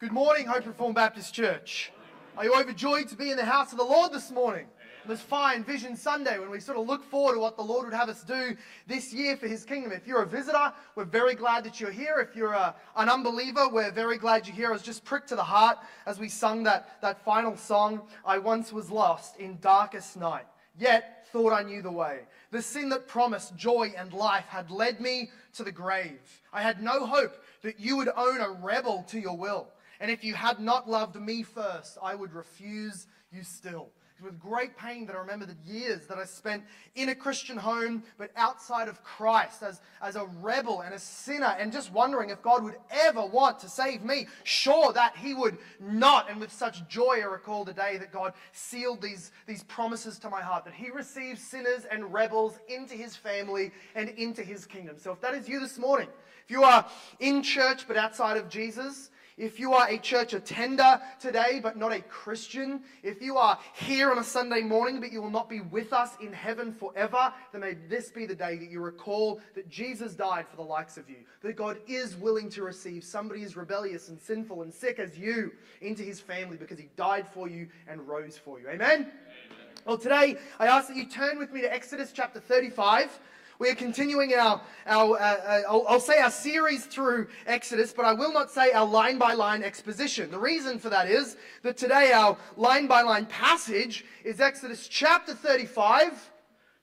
Good morning, Hope Reformed Baptist Church. Are you overjoyed to be in the house of the Lord this morning? This fine Vision Sunday when we sort of look forward to what the Lord would have us do this year for His kingdom. If you're a visitor, we're very glad that you're here. If you're a, an unbeliever, we're very glad you're here. I was just pricked to the heart as we sung that, that final song, I once was lost in darkest night, yet thought I knew the way. The sin that promised joy and life had led me to the grave. I had no hope that you would own a rebel to your will. And if you had not loved me first, I would refuse you still. With great pain that I remember the years that I spent in a Christian home, but outside of Christ as, as a rebel and a sinner, and just wondering if God would ever want to save me. Sure that He would not. And with such joy, I recall the day that God sealed these, these promises to my heart that He receives sinners and rebels into His family and into His kingdom. So if that is you this morning, if you are in church but outside of Jesus, if you are a church attender today but not a Christian, if you are here on a Sunday morning but you will not be with us in heaven forever, then may this be the day that you recall that Jesus died for the likes of you, that God is willing to receive somebody as rebellious and sinful and sick as you into his family because he died for you and rose for you. Amen? Amen. Well, today I ask that you turn with me to Exodus chapter 35. We are continuing our, our uh, uh, I'll, I'll say our series through Exodus, but I will not say our line by line exposition. The reason for that is that today our line by line passage is Exodus chapter 35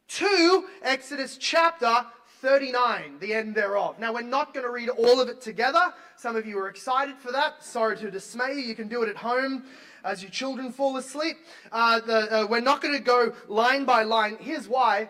to Exodus chapter 39, the end thereof. Now, we're not going to read all of it together. Some of you are excited for that. Sorry to dismay you. You can do it at home as your children fall asleep. Uh, the, uh, we're not going to go line by line. Here's why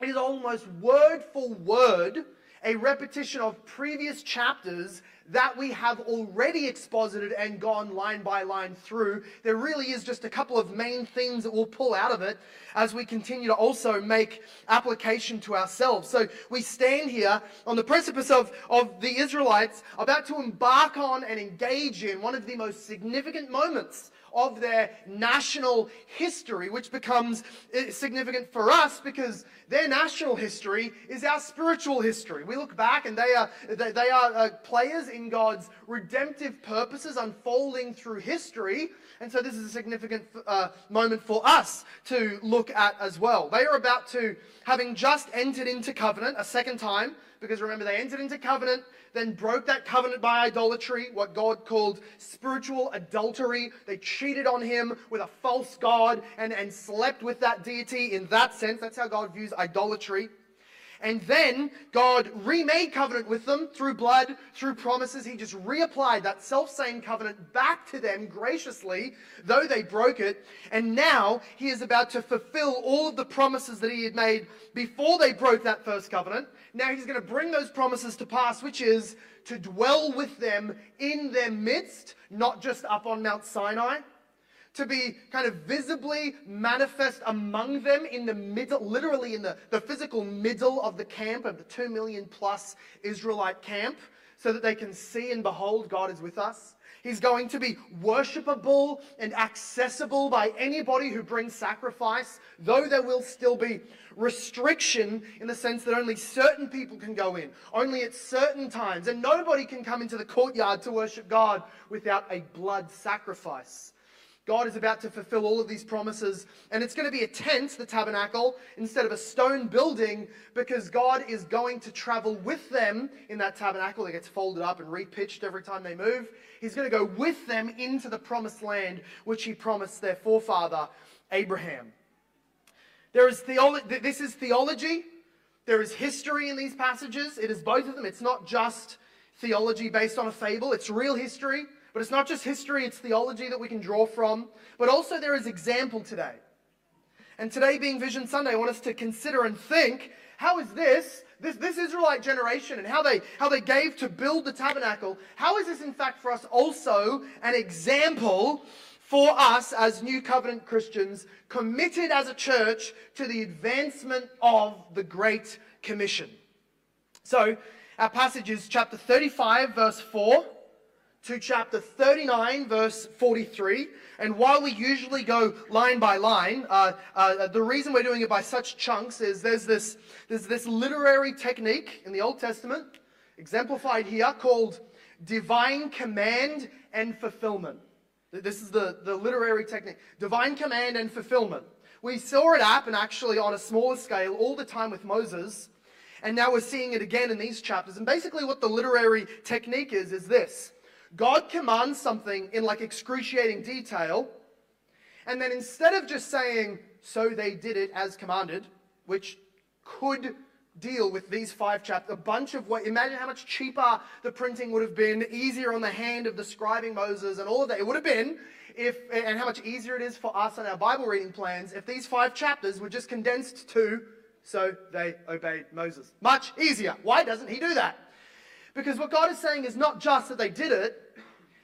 it is almost word for word a repetition of previous chapters that we have already exposited and gone line by line through. There really is just a couple of main themes that we'll pull out of it as we continue to also make application to ourselves. So we stand here on the precipice of, of the Israelites about to embark on and engage in one of the most significant moments of their national history, which becomes eh, significant for us because their national history is our spiritual history. We look back and they are, they, are uh, players in God's redemptive purposes unfolding through history. And so this is a significant uh, moment for us to look at as well. They are about to, having just entered into covenant a second time, because remember, they entered into covenant then broke that covenant by idolatry, what God called spiritual adultery. They cheated on him with a false God and, and slept with that deity in that sense. That's how God views idolatry. And then God remade covenant with them through blood, through promises. He just reapplied that self same covenant back to them graciously, though they broke it. And now he is about to fulfill all of the promises that he had made before they broke that first covenant. Now he's going to bring those promises to pass, which is to dwell with them in their midst, not just up on Mount Sinai to be kind of visibly manifest among them in the middle, literally in the, the physical middle of the camp, of the two million plus Israelite camp, so that they can see and behold God is with us. He's going to be worshipable and accessible by anybody who brings sacrifice, though there will still be restriction in the sense that only certain people can go in, only at certain times, and nobody can come into the courtyard to worship God without a blood sacrifice. God is about to fulfill all of these promises, and it's going to be a tent, the tabernacle, instead of a stone building, because God is going to travel with them in that tabernacle. that gets folded up and repitched every time they move. He's going to go with them into the promised land, which he promised their forefather, Abraham. There is theolo- this is theology. There is history in these passages. It is both of them. It's not just theology based on a fable, it's real history. But it's not just history, it's theology that we can draw from. But also there is example today. And today being Vision Sunday, I want us to consider and think, how is this, this, this Israelite generation and how they, how they gave to build the tabernacle, how is this in fact for us also an example for us as New Covenant Christians committed as a church to the advancement of the Great Commission? So, our passage is chapter 35, verse 4 to chapter 39, verse 43. And while we usually go line by line, uh, uh, the reason we're doing it by such chunks is there's this, there's this literary technique in the Old Testament, exemplified here, called divine command and fulfillment. This is the, the literary technique divine command and fulfillment. We saw it happen actually on a smaller scale all the time with Moses, and now we're seeing it again in these chapters. And basically, what the literary technique is, is this God commands something in like excruciating detail, and then instead of just saying, so they did it as commanded, which could deal with these five chapters, a bunch of what, imagine how much cheaper the printing would have been, easier on the hand of the scribing Moses and all of that. It would have been if, and how much easier it is for us on our Bible reading plans if these five chapters were just condensed to, so they obeyed Moses. Much easier. Why doesn't he do that? Because what God is saying is not just that they did it,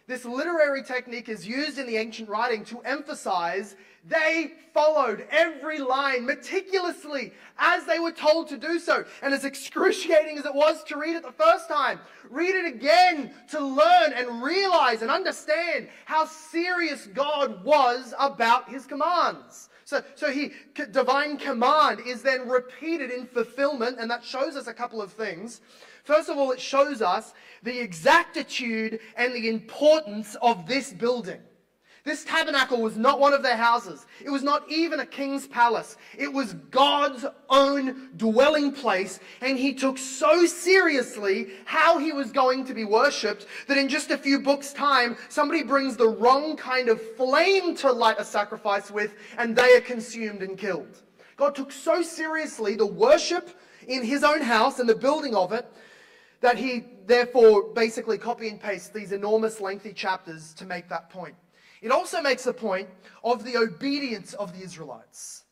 this literary technique is used in the ancient writing to emphasize they followed every line meticulously as they were told to do so. And as excruciating as it was to read it the first time, read it again to learn and realize and understand how serious God was about his commands. So, so he divine command is then repeated in fulfillment, and that shows us a couple of things. First of all, it shows us the exactitude and the importance of this building. This tabernacle was not one of their houses. It was not even a king's palace. It was God's own dwelling place. And he took so seriously how he was going to be worshipped that in just a few books' time, somebody brings the wrong kind of flame to light a sacrifice with, and they are consumed and killed. God took so seriously the worship in his own house and the building of it that he therefore basically copy and paste these enormous lengthy chapters to make that point. It also makes the point of the obedience of the Israelites.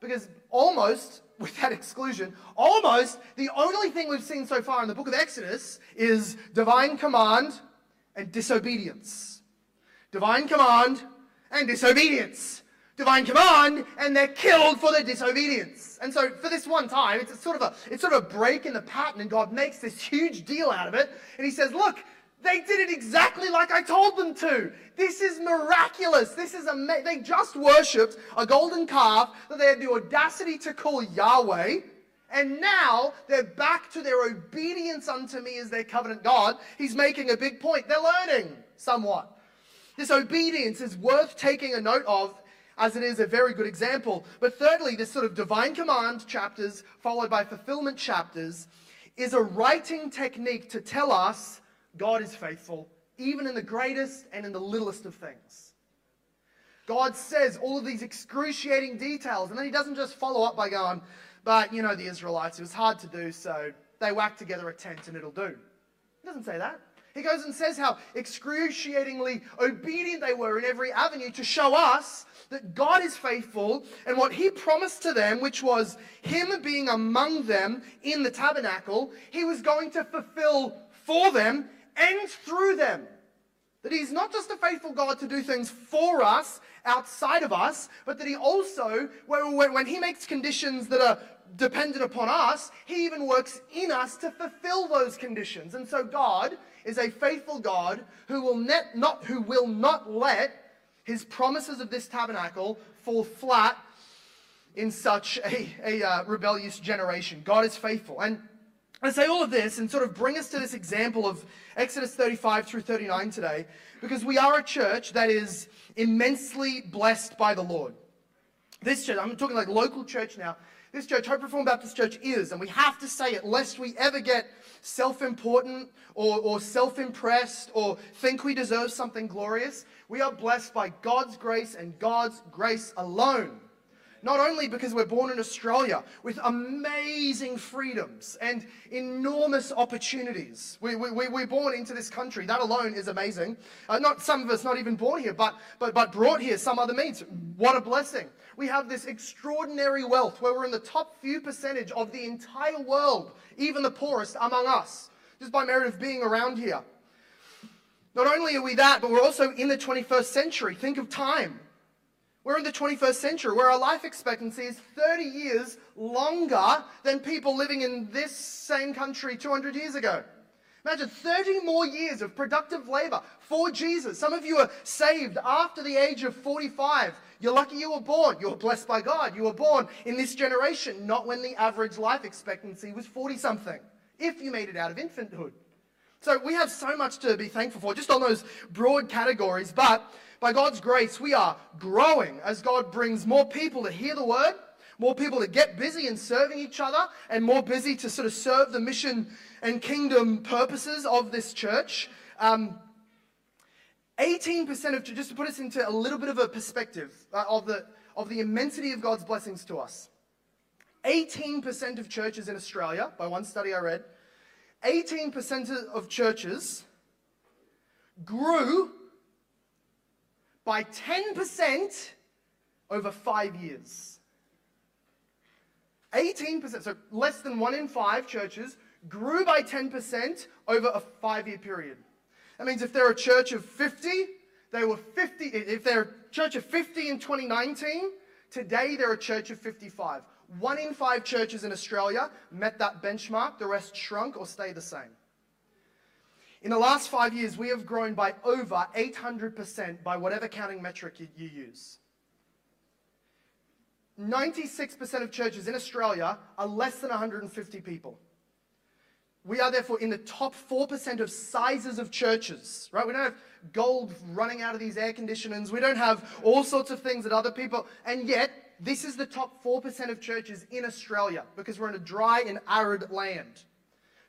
Because almost, with that exclusion, almost the only thing we've seen so far in the book of Exodus is divine command and disobedience. Divine command and disobedience divine command and they're killed for their disobedience. And so for this one time, it's sort of a it's sort of a break in the pattern, and God makes this huge deal out of it. And he says, Look, they did it exactly like I told them to. This is miraculous. This is amazing. They just worshipped a golden calf that they had the audacity to call Yahweh. And now they're back to their obedience unto me as their covenant God. He's making a big point. They're learning somewhat. This obedience is worth taking a note of as it is a very good example. But thirdly, this sort of divine command chapters, followed by fulfillment chapters, is a writing technique to tell us God is faithful, even in the greatest and in the littlest of things. God says all of these excruciating details, and then he doesn't just follow up by going, but you know, the Israelites, it was hard to do, so they whack together a tent and it'll do. He doesn't say that. He goes and says how excruciatingly obedient they were in every avenue to show us that God is faithful and what he promised to them, which was him being among them in the tabernacle, he was going to fulfill for them and through them. That he's not just a faithful God to do things for us, outside of us, but that he also, when he makes conditions that are dependent upon us, he even works in us to fulfill those conditions. And so God is a faithful God who will net, not, who will not let his promises of this tabernacle fall flat in such a, a uh, rebellious generation. God is faithful. And I say all of this and sort of bring us to this example of Exodus 35 through 39 today, because we are a church that is immensely blessed by the Lord. This church, I'm talking like local church now. This church, Hope Reformed Baptist Church, is, and we have to say it lest we ever get self important or, or self impressed or think we deserve something glorious. We are blessed by God's grace and God's grace alone. Not only because we're born in Australia with amazing freedoms and enormous opportunities. We, we, we're born into this country. That alone is amazing. Uh, not some of us not even born here, but, but, but brought here some other means. What a blessing. We have this extraordinary wealth where we're in the top few percentage of the entire world, even the poorest among us, just by merit of being around here. Not only are we that, but we're also in the 21st century. Think of time. We're in the 21st century where our life expectancy is 30 years longer than people living in this same country 200 years ago. Imagine 30 more years of productive labor for Jesus. Some of you are saved after the age of 45. You're lucky you were born. You were blessed by God. You were born in this generation, not when the average life expectancy was 40 something, if you made it out of infanthood. So we have so much to be thankful for, just on those broad categories. But by God's grace, we are growing as God brings more people to hear the word, more people to get busy in serving each other, and more busy to sort of serve the mission and kingdom purposes of this church. Um, 18% of, just to put us into a little bit of a perspective uh, of, the, of the immensity of God's blessings to us. 18% of churches in Australia, by one study I read, 18% of churches grew by 10% over five years. 18%, so less than one in five churches grew by 10% over a five year period. That means if they're a church of 50, they were 50. If they're a church of 50 in 2019, today they're a church of 55. One in five churches in Australia met that benchmark, the rest shrunk or stayed the same. In the last five years, we have grown by over 800% by whatever counting metric you, you use. 96% of churches in Australia are less than 150 people. We are therefore in the top 4% of sizes of churches, right? We don't have gold running out of these air conditioners. We don't have all sorts of things that other people, and yet this is the top 4% of churches in Australia because we're in a dry and arid land.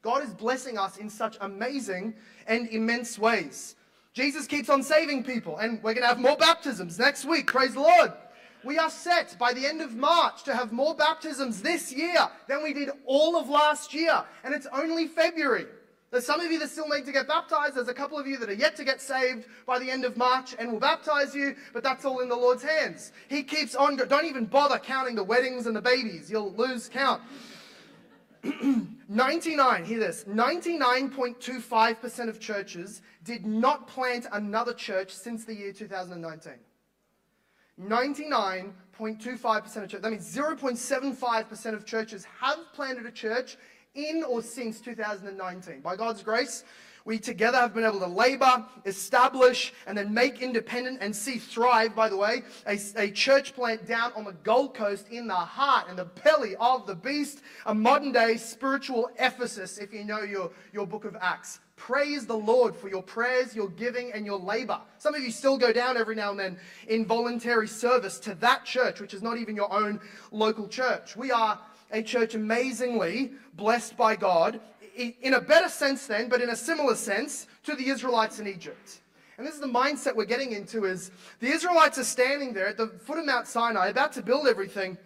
God is blessing us in such amazing and immense ways. Jesus keeps on saving people, and we're going to have more baptisms next week. Praise the Lord. We are set by the end of March to have more baptisms this year than we did all of last year, and it's only February. There's some of you that still need to get baptized. There's a couple of you that are yet to get saved by the end of March and will baptize you, but that's all in the Lord's hands. He keeps on. Don't even bother counting the weddings and the babies. You'll lose count. 99, hear this 99.25% of churches did not plant another church since the year 2019. 99.25% of churches, that means 0.75% of churches have planted a church in or since 2019. By God's grace, we together have been able to labor, establish, and then make independent and see thrive, by the way, a, a, church plant down on the Gold Coast in the heart and the belly of the beast, a modern day spiritual Ephesus, if you know your, your book of Acts. Praise the Lord for your prayers, your giving, and your labor. Some of you still go down every now and then in voluntary service to that church, which is not even your own local church. We are a church amazingly blessed by God in a better sense then, but in a similar sense to the Israelites in Egypt. And this is the mindset we're getting into is the Israelites are standing there at the foot of Mount Sinai about to build everything,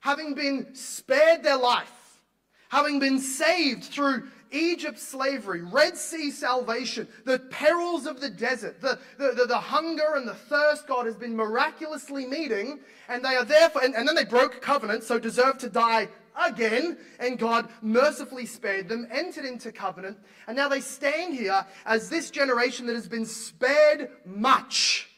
having been spared their life, having been saved through Egypt slavery, Red Sea salvation, the perils of the desert, the, the, the, the, hunger and the thirst God has been miraculously meeting, and they are therefore, and, and then they broke covenant, so deserve to die again, and God mercifully spared them, entered into covenant, and now they stand here as this generation that has been spared much,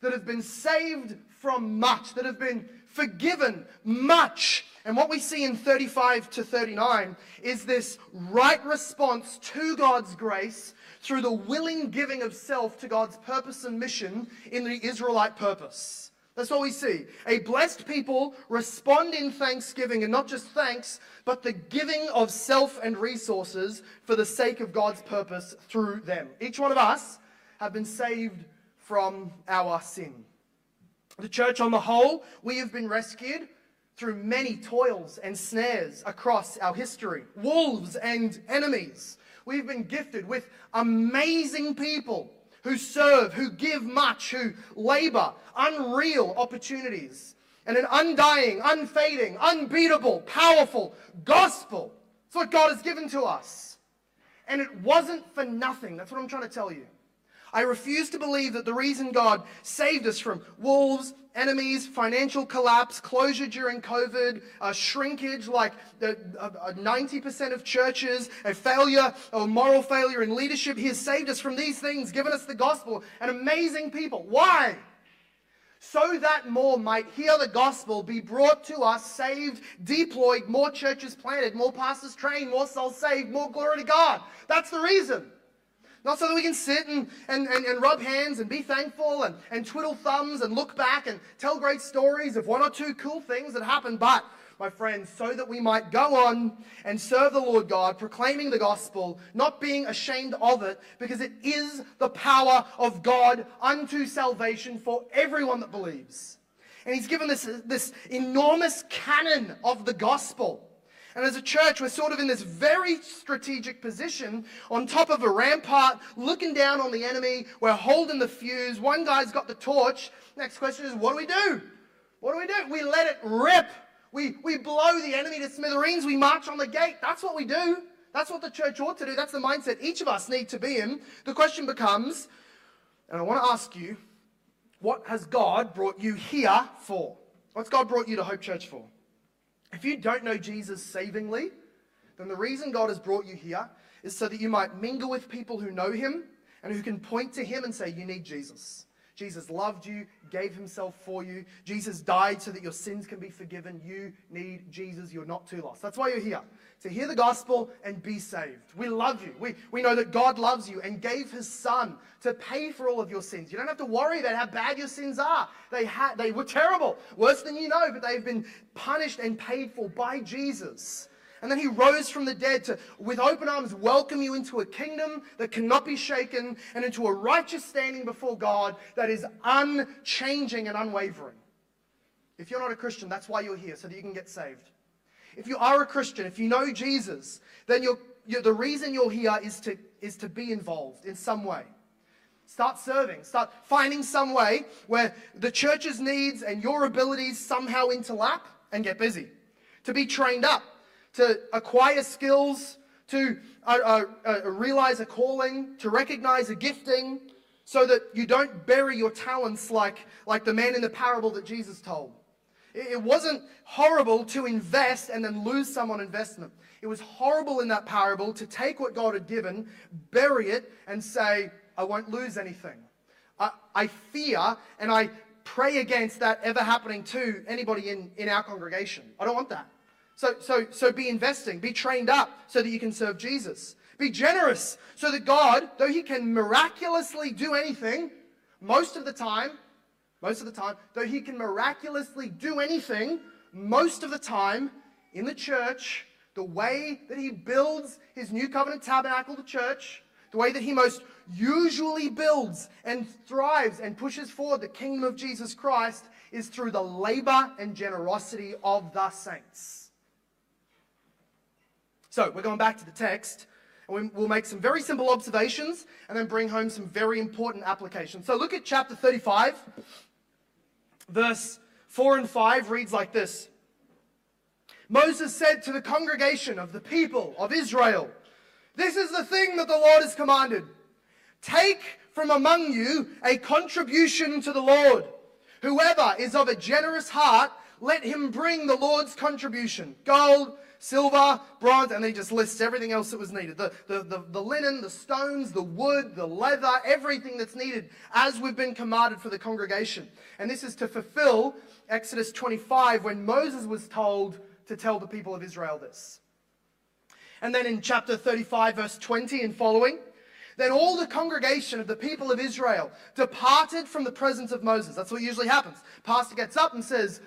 that have been saved from much, that have been forgiven much. And what we see in 35 to 39 is this right response to God's grace through the willing giving of self to God's purpose and mission in the Israelite purpose. That's what we see. A blessed people respond in thanksgiving, and not just thanks, but the giving of self and resources for the sake of God's purpose through them. Each one of us have been saved from our sin. The church on the whole, we have been rescued through many toils and snares across our history, wolves and enemies. We've been gifted with amazing people who serve, who give much, who labor, unreal opportunities, and an undying, unfading, unbeatable, powerful gospel. It's what God has given to us. And it wasn't for nothing. That's what I'm trying to tell you. I refuse to believe that the reason God saved us from wolves, enemies, financial collapse, closure during COVID, shrinkage like the, uh, 90% of churches, a failure or moral failure in leadership. He has saved us from these things, given us the gospel, and amazing people. Why? So that more might hear the gospel, be brought to us, saved, deployed, more churches planted, more pastors trained, more souls saved, more glory to God. That's the reason. Not so that we can sit and, and, and, and, rub hands and be thankful and, and twiddle thumbs and look back and tell great stories of one or two cool things that happened, but my friends, so that we might go on and serve the Lord God, proclaiming the gospel, not being ashamed of it, because it is the power of God unto salvation for everyone that believes. And he's given this, this enormous cannon of the gospel. And as a church, we're sort of in this very strategic position on top of a rampart, looking down on the enemy. We're holding the fuse. One guy's got the torch. Next question is, what do we do? What do we do? We let it rip. We, we blow the enemy to smithereens. We march on the gate. That's what we do. That's what the church ought to do. That's the mindset each of us need to be in. The question becomes, and I want to ask you, what has God brought you here for? What's God brought you to Hope Church for? If you don't know Jesus savingly, then the reason God has brought you here is so that you might mingle with people who know Him and who can point to Him and say, You need Jesus. Jesus loved you, gave himself for you. Jesus died so that your sins can be forgiven. You need Jesus. You're not too lost. That's why you're here. To hear the gospel and be saved. We love you. We, we know that God loves you and gave his son to pay for all of your sins. You don't have to worry about how bad your sins are. They, ha- they were terrible, worse than you know, but they've been punished and paid for by Jesus. And then he rose from the dead to, with open arms, welcome you into a kingdom that cannot be shaken and into a righteous standing before God that is unchanging and unwavering. If you're not a Christian, that's why you're here, so that you can get saved. If you are a Christian, if you know Jesus, then you're, you're, the reason you're here is to, is to be involved in some way. Start serving. Start finding some way where the church's needs and your abilities somehow interlap and get busy. To be trained up to acquire skills, to uh, uh, uh, realize a calling, to recognize a gifting, so that you don't bury your talents like, like the man in the parable that Jesus told. It, wasn't horrible to invest and then lose some on investment. It was horrible in that parable to take what God had given, bury it, and say, I won't lose anything. I, I fear and I pray against that ever happening to anybody in, in our congregation. I don't want that. So, so, so be investing, be trained up so that you can serve Jesus. Be generous so that God, though He can miraculously do anything, most of the time, most of the time, though He can miraculously do anything, most of the time in the church, the way that He builds His new covenant tabernacle, the church, the way that He most usually builds and thrives and pushes forward the kingdom of Jesus Christ is through the labor and generosity of the saints. So we're going back to the text, and we'll make some very simple observations and then bring home some very important applications. So look at chapter 35, verse 4 and 5 reads like this Moses said to the congregation of the people of Israel, This is the thing that the Lord has commanded. Take from among you a contribution to the Lord. Whoever is of a generous heart, let him bring the Lord's contribution gold, silver, bronze, and he just lists everything else that was needed the, the, the, the, linen, the stones, the wood, the leather, everything that's needed as we've been commanded for the congregation. And this is to fulfill Exodus 25 when Moses was told to tell the people of Israel this. And then in chapter 35, verse 20 and following, then all the congregation of the people of Israel departed from the presence of Moses. That's what usually happens. Pastor gets up and says,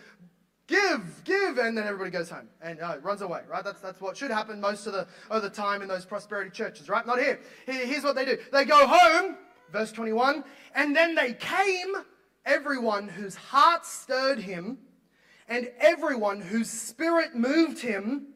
give, give, and then everybody goes home and uh, runs away, right? That's, that's what should happen most of the, of the time in those prosperity churches, right? Not here. Here's what they do. They go home, verse 21, and then they came, everyone whose heart stirred him, and everyone whose spirit moved him,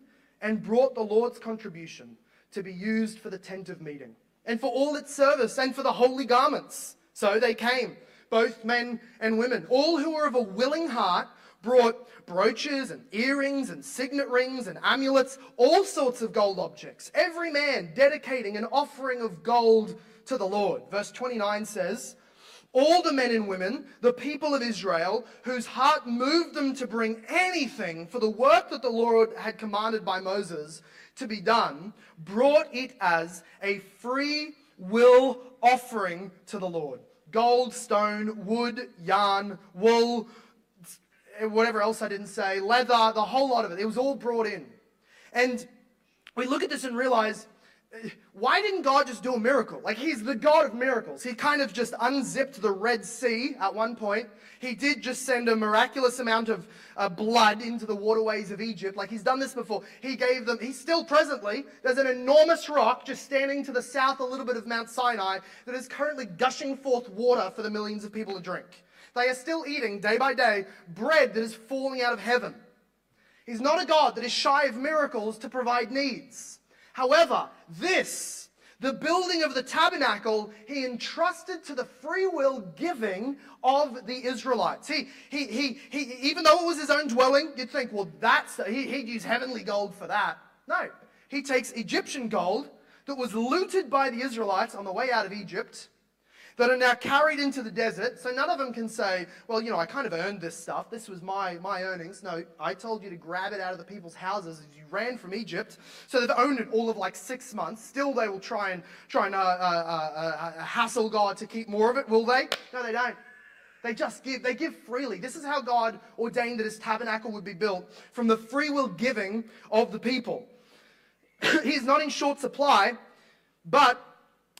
and brought the Lord's contribution to be used for the tent of meeting, and for all its service, and for the holy garments. So they came, both men and women, all who were of a willing heart brought brooches and earrings and signet rings and amulets, all sorts of gold objects, every man dedicating an offering of gold to the Lord. Verse 29 says, all the men and women, the people of Israel, whose heart moved them to bring anything for the work that the Lord had commanded by Moses to be done, brought it as a free will offering to the Lord. Gold, stone, wood, yarn, wool, whatever else I didn't say, leather, the whole lot of it. It was all brought in. And we look at this and realize why didn't God just do a miracle? Like, He's the God of miracles. He kind of just unzipped the Red Sea at one point. He did just send a miraculous amount of uh, blood into the waterways of Egypt. Like, He's done this before. He gave them, He's still presently, there's an enormous rock just standing to the south a little bit of Mount Sinai that is currently gushing forth water for the millions of people to drink. They are still eating, day by day, bread that is falling out of heaven. He's not a God that is shy of miracles to provide needs. However, this, the building of the tabernacle, he entrusted to the free will giving of the Israelites. He, he, he, he, even though it was his own dwelling, you'd think, well, that's, he, he'd use heavenly gold for that. No, he takes Egyptian gold that was looted by the Israelites on the way out of Egypt that are now carried into the desert. So none of them can say, well, you know, I kind of earned this stuff. This was my, my earnings. No, I told you to grab it out of the people's houses as you ran from Egypt. So they've owned it all of like six months. Still, they will try and, try and uh, uh, uh, uh hassle God to keep more of it, will they? No, they don't. They just give. They give freely. This is how God ordained that his tabernacle would be built from the free will giving of the people. He's not in short supply, but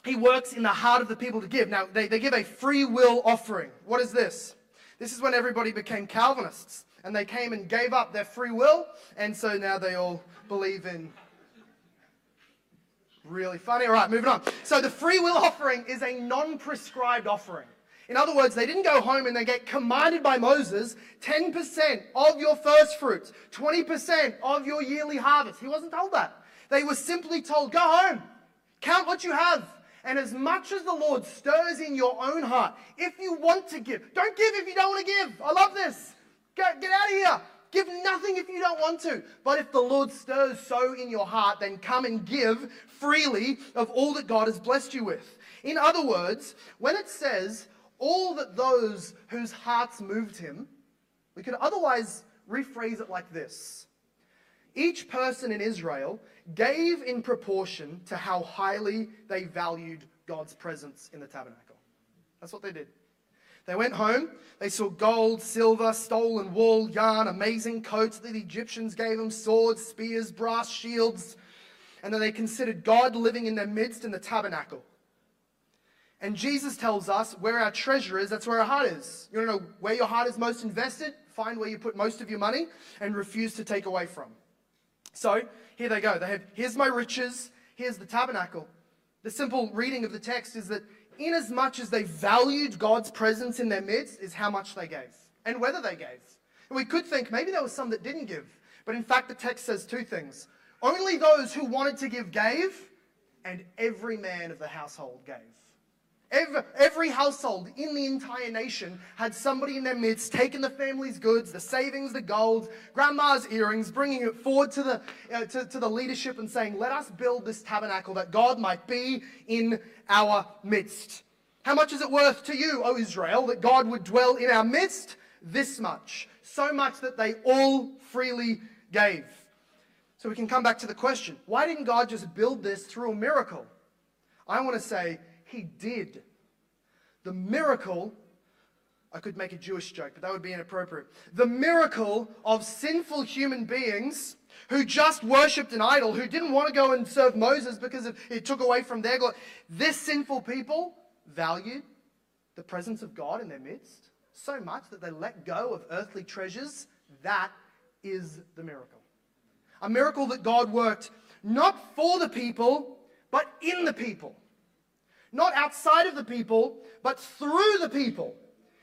he works in the heart of the people to give. Now, they, they give a free will offering. What is this? This is when everybody became Calvinists and they came and gave up their free will, and so now they all believe in. Really funny. All right, moving on. So the free will offering is a non prescribed offering. In other words, they didn't go home and they get commanded by Moses 10% of your first fruits, 20% of your yearly harvest. He wasn't told that. They were simply told, go home, count what you have, and as much as the Lord stirs in your own heart, if you want to give, don't give if you don't want to give. I love this. Get, get out of here. Give nothing if you don't want to. But if the Lord stirs so in your heart, then come and give freely of all that God has blessed you with. In other words, when it says, all that those whose hearts moved him, we could otherwise rephrase it like this Each person in Israel gave in proportion to how highly they valued God's presence in the tabernacle. That's what they did. They went home, they saw gold, silver, stolen wool, yarn, amazing coats that the Egyptians gave them, swords, spears, brass shields, and then they considered God living in their midst in the tabernacle. And Jesus tells us where our treasure is, that's where our heart is. You want to know where your heart is most invested? Find where you put most of your money and refuse to take away from. So here they go. They have, here's my riches, here's the tabernacle. The simple reading of the text is that inasmuch as they valued God's presence in their midst, is how much they gave and whether they gave. And we could think maybe there was some that didn't give. But in fact, the text says two things. Only those who wanted to give gave, and every man of the household gave. Every, household in the entire nation had somebody in their midst taking the family's goods, the savings, the gold, grandma's earrings, bringing it forward to the, uh, to, to the leadership and saying, Let us build this tabernacle that God might be in our midst. How much is it worth to you, O Israel, that God would dwell in our midst? This much. So much that they all freely gave. So we can come back to the question why didn't God just build this through a miracle? I want to say, he did. The miracle, I could make a Jewish joke, but that would be inappropriate. The miracle of sinful human beings who just worshipped an idol, who didn't want to go and serve Moses because it took away from their glory. This sinful people valued the presence of God in their midst so much that they let go of earthly treasures. That is the miracle. A miracle that God worked not for the people, but in the people not outside of the people, but through the people.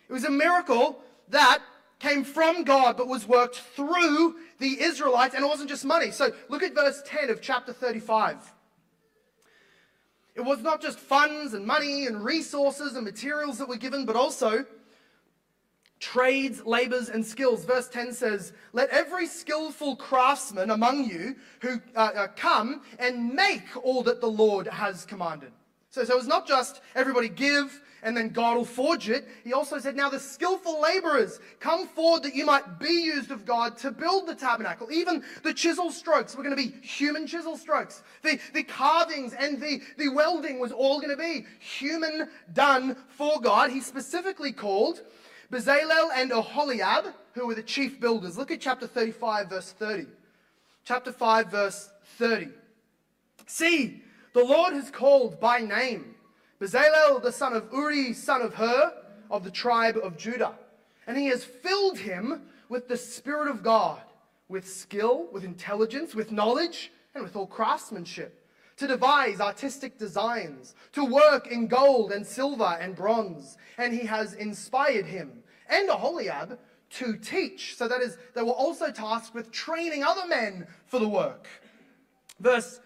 It was a miracle that came from God, but was worked through the Israelites, and it wasn't just money. So look at verse 10 of chapter 35. It was not just funds and money and resources and materials that were given, but also trades, labors, and skills. Verse 10 says, Let every skillful craftsman among you who uh, uh, come and make all that the Lord has commanded. So, so it's not just everybody give and then God will forge it. He also said, Now the skillful laborers come forward that you might be used of God to build the tabernacle. Even the chisel strokes were going to be human chisel strokes. The, the carvings and the, the welding was all going to be human done for God. He specifically called Bezalel and Aholiab, who were the chief builders. Look at chapter 35, verse 30. Chapter 5, verse 30. See, The Lord has called by name Bezalel, the son of Uri, son of Hur, of the tribe of Judah. And he has filled him with the Spirit of God, with skill, with intelligence, with knowledge, and with all craftsmanship, to devise artistic designs, to work in gold and silver and bronze. And he has inspired him and Aholiab to teach. So that is, they were also tasked with training other men for the work. Verse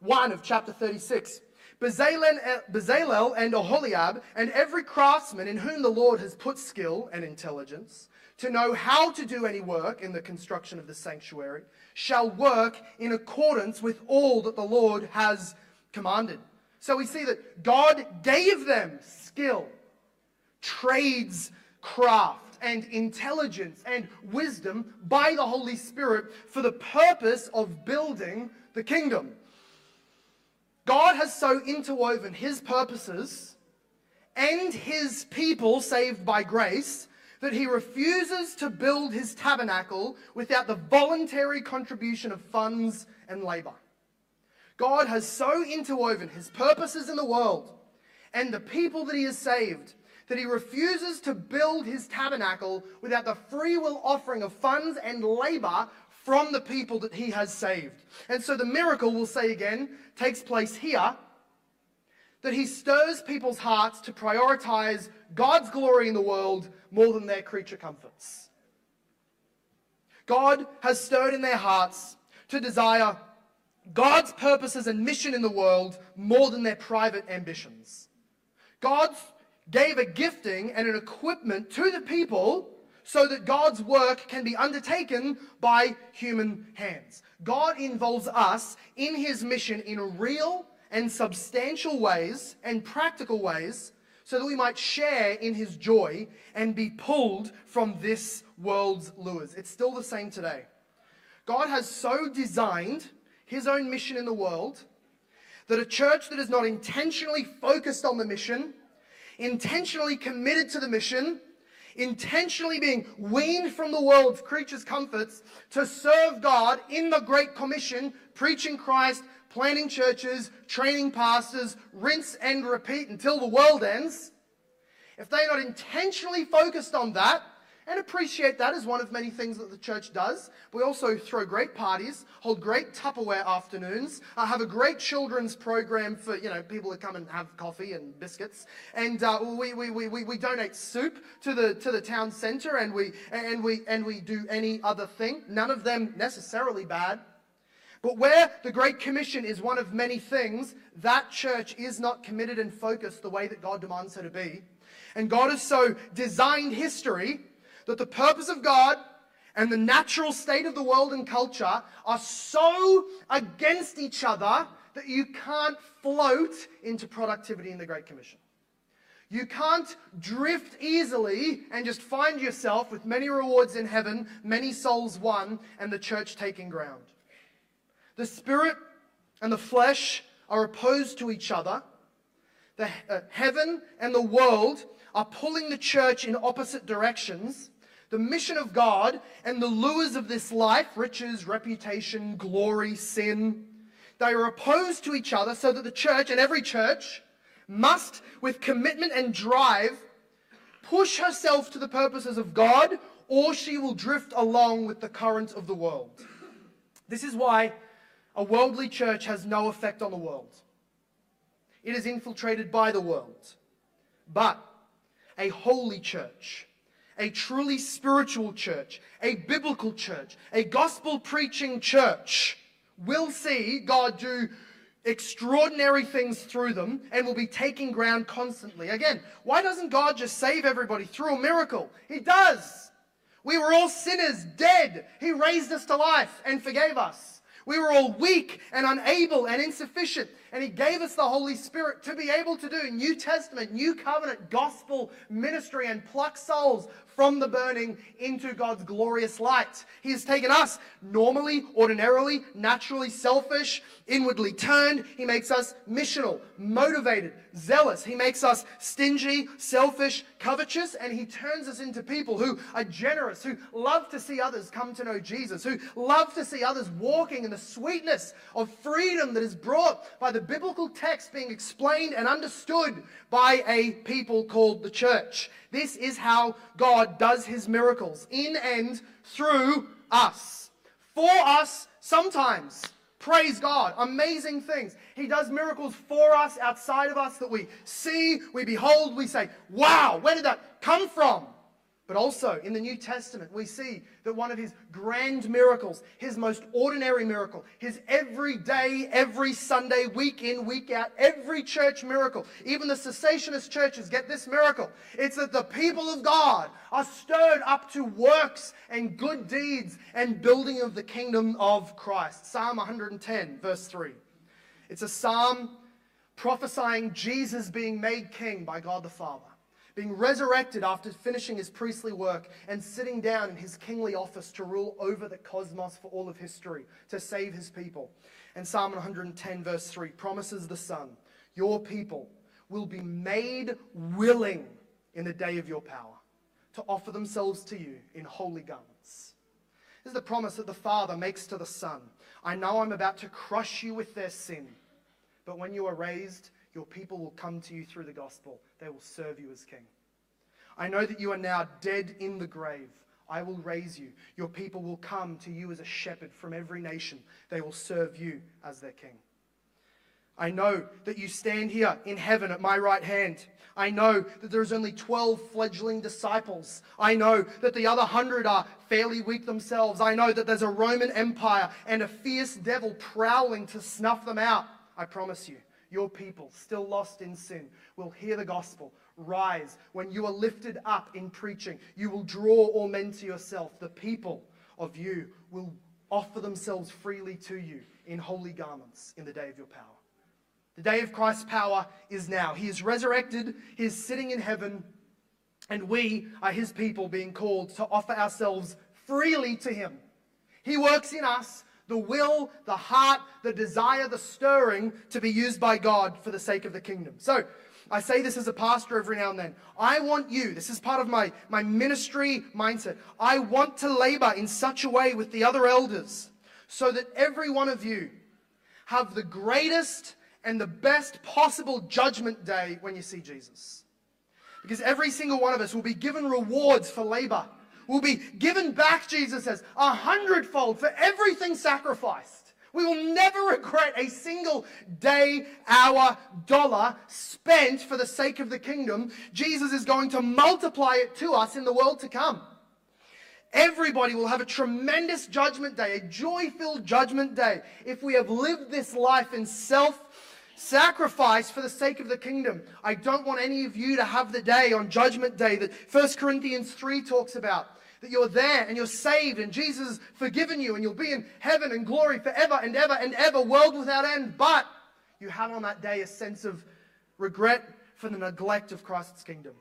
1 of chapter 36. Bezalel uh, and Aholiab and every craftsman in whom the Lord has put skill and intelligence to know how to do any work in the construction of the sanctuary shall work in accordance with all that the Lord has commanded. So we see that God gave them skill, trades, craft and intelligence and wisdom by the Holy Spirit for the purpose of building the kingdom. God has so interwoven his purposes and his people saved by grace that he refuses to build his tabernacle without the voluntary contribution of funds and labor. God has so interwoven his purposes in the world and the people that he has saved that he refuses to build his tabernacle without the free will offering of funds and labor from the people that he has saved. And so the miracle, we'll say again, takes place here that he stirs people's hearts to prioritize God's glory in the world more than their creature comforts. God has stirred in their hearts to desire God's purposes and mission in the world more than their private ambitions. God's gave a gifting and an equipment to the people so that God's work can be undertaken by human hands. God involves us in his mission in real and substantial ways and practical ways so that we might share in his joy and be pulled from this world's lures. It's still the same today. God has so designed his own mission in the world that a church that is not intentionally focused on the mission intentionally committed to the mission, intentionally being weaned from the world's creatures' comforts to serve God in the Great Commission, preaching Christ, planting churches, training pastors, rinse and repeat until the world ends. If they're not intentionally focused on that, and appreciate that as one of many things that the church does. We also throw great parties, hold great Tupperware afternoons, uh, have a great children's program for you know people to come and have coffee and biscuits, and uh, we, we, we, we, donate soup to the to the town centre, and we and we and we do any other thing. None of them necessarily bad. But where the Great Commission is one of many things, that church is not committed and focused the way that God demands her to be. And God has so designed history that the purpose of God and the natural state of the world and culture are so against each other that you can't float into productivity in the Great Commission. You can't drift easily and just find yourself with many rewards in heaven, many souls won, and the church taking ground. The spirit and the flesh are opposed to each other. The uh, heaven and the world are pulling the church in opposite directions the mission of God and the lures of this life, riches, reputation, glory, sin, they are opposed to each other so that the church and every church must, with commitment and drive, push herself to the purposes of God or she will drift along with the current of the world. This is why a worldly church has no effect on the world. It is infiltrated by the world. But a holy church a truly spiritual church, a biblical church, a gospel preaching church will see God do extraordinary things through them and will be taking ground constantly. Again, why doesn't God just save everybody through a miracle? He does. We were all sinners, dead. He raised us to life and forgave us. We were all weak and unable and insufficient and He gave us the Holy Spirit to be able to do New Testament, New Covenant, gospel ministry and pluck souls from the burning into God's glorious light. He has taken us, normally, ordinarily, naturally selfish, inwardly turned. He makes us missional, motivated, zealous. He makes us stingy, selfish, covetous, and He turns us into people who are generous, who love to see others come to know Jesus, who love to see others walking in the sweetness of freedom that is brought by the the biblical text being explained and understood by a people called the church. This is how God does his miracles in and through us. For us, sometimes. Praise God. Amazing things. He does miracles for us, outside of us, that we see, we behold, we say, wow, where did that come from? But also in the New Testament, we see that one of his grand miracles, his most ordinary miracle, his everyday, every Sunday, week in, week out, every church miracle, even the cessationist churches get this miracle. It's that the people of God are stirred up to works and good deeds and building of the kingdom of Christ. Psalm 110, verse 3. It's a psalm prophesying Jesus being made king by God the Father being resurrected after finishing his priestly work and sitting down in his kingly office to rule over the cosmos for all of history, to save his people. And Psalm 110, verse 3, promises the Son, Your people will be made willing in the day of your power to offer themselves to you in holy garments. This is the promise that the Father makes to the Son. I know I'm about to crush you with their sin, but when you are raised, your people will come to you through the gospel. They will serve you as king. I know that you are now dead in the grave. I will raise you. Your people will come to you as a shepherd from every nation. They will serve you as their king. I know that you stand here in heaven at my right hand. I know that there's only 12 fledgling disciples. I know that the other hundred are fairly weak themselves. I know that there's a Roman Empire and a fierce devil prowling to snuff them out. I promise you, your people, still lost in sin, will hear the gospel, rise. When you are lifted up in preaching, you will draw all men to yourself. The people of you will offer themselves freely to you in holy garments in the day of your power. The day of Christ's power is now. He is resurrected, He is sitting in heaven, and we are His people being called to offer ourselves freely to Him. He works in us the will, the heart, the desire, the stirring to be used by God for the sake of the kingdom. So, I say this as a pastor every now and then. I want you, this is part of my, my ministry mindset. I want to labor in such a way with the other elders so that every one of you have the greatest and the best possible judgment day when you see Jesus. Because every single one of us will be given rewards for labor will be given back, Jesus says, a hundredfold for everything sacrificed. We will never regret a single day, hour, dollar spent for the sake of the kingdom. Jesus is going to multiply it to us in the world to come. Everybody will have a tremendous judgment day, a joy filled judgment day, if we have lived this life in self sacrifice for the sake of the kingdom. I don't want any of you to have the day on judgment day that 1 Corinthians 3 talks about that you're there and you're saved and Jesus has forgiven you and you'll be in heaven and glory forever and ever and ever, world without end. But you have on that day a sense of regret for the neglect of Christ's kingdom.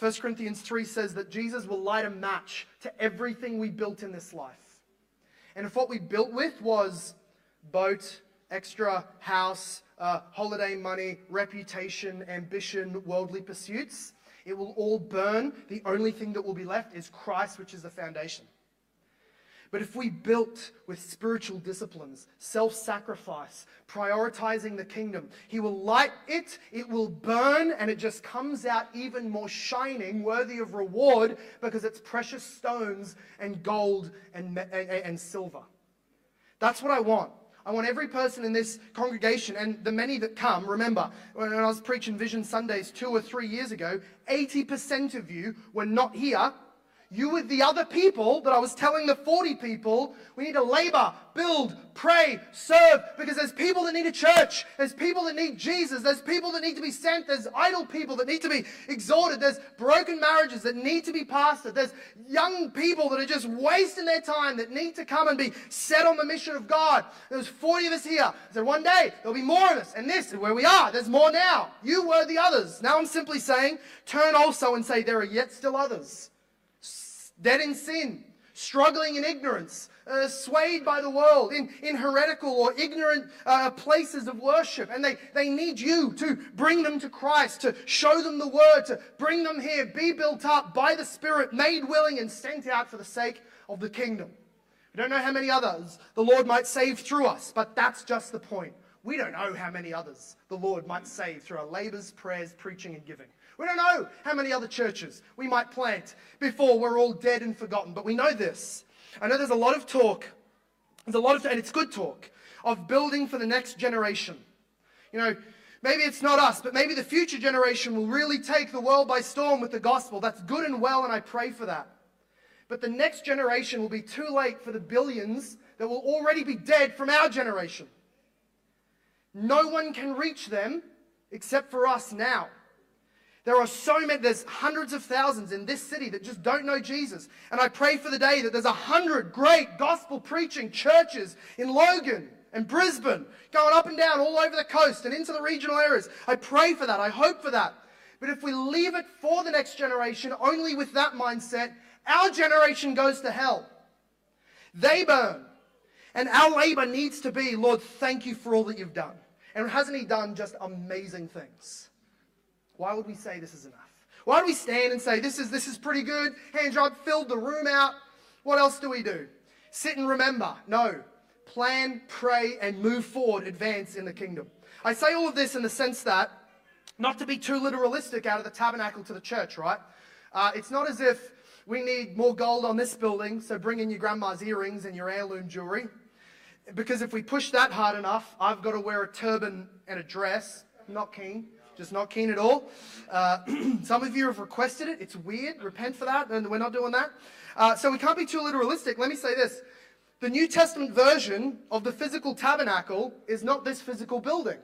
1 Corinthians 3 says that Jesus will light a match to everything we built in this life. And if what we built with was boat, extra house, uh, holiday money, reputation, ambition, worldly pursuits, it will all burn. The only thing that will be left is Christ, which is the foundation. But if we built with spiritual disciplines, self sacrifice, prioritizing the kingdom, He will light it, it will burn, and it just comes out even more shining, worthy of reward, because it's precious stones and gold and, and, and silver. That's what I want. I want every person in this congregation and the many that come. Remember, when I was preaching Vision Sundays two or three years ago, 80% of you were not here you with the other people that I was telling the 40 people, we need to labor, build, pray, serve, because there's people that need a church. There's people that need Jesus. There's people that need to be sent. There's idle people that need to be exhorted. There's broken marriages that need to be pastored. There's young people that are just wasting their time that need to come and be set on the mission of God. There's 40 of us here. So one day there'll be more of us. And this is where we are. There's more now. You were the others. Now I'm simply saying, turn also and say, there are yet still others dead in sin, struggling in ignorance, uh, swayed by the world, in, in heretical or ignorant uh, places of worship. And they, they need you to bring them to Christ, to show them the word, to bring them here, be built up by the Spirit, made willing and sent out for the sake of the kingdom. We don't know how many others the Lord might save through us, but that's just the point. We don't know how many others the Lord might save through our labors, prayers, preaching, and giving. We don't know how many other churches we might plant before we're all dead and forgotten, but we know this. I know there's a lot of talk, there's a lot of, and it's good talk, of building for the next generation. You know, maybe it's not us, but maybe the future generation will really take the world by storm with the gospel. That's good and well, and I pray for that. But the next generation will be too late for the billions that will already be dead from our generation. No one can reach them except for us now. There are so many, there's hundreds of thousands in this city that just don't know Jesus. And I pray for the day that there's a hundred great gospel preaching churches in Logan and Brisbane going up and down all over the coast and into the regional areas. I pray for that. I hope for that. But if we leave it for the next generation only with that mindset, our generation goes to hell. They burn. And our labor needs to be, Lord, thank you for all that you've done. And hasn't He done just amazing things? Why would we say this is enough? Why do we stand and say, this is, this is pretty good? Hand job filled the room out. What else do we do? Sit and remember. No. Plan, pray, and move forward, advance in the kingdom. I say all of this in the sense that, not to be too literalistic out of the tabernacle to the church, right? Uh, it's not as if we need more gold on this building, so bring in your grandma's earrings and your heirloom jewelry. Because if we push that hard enough, I've got to wear a turban and a dress. Not keen. Just not keen at all. Uh, some of you have requested it. It's weird. Repent for that, and we're not doing that. Uh, so we can't be too literalistic. Let me say this. The New Testament version of the physical tabernacle is not this physical building.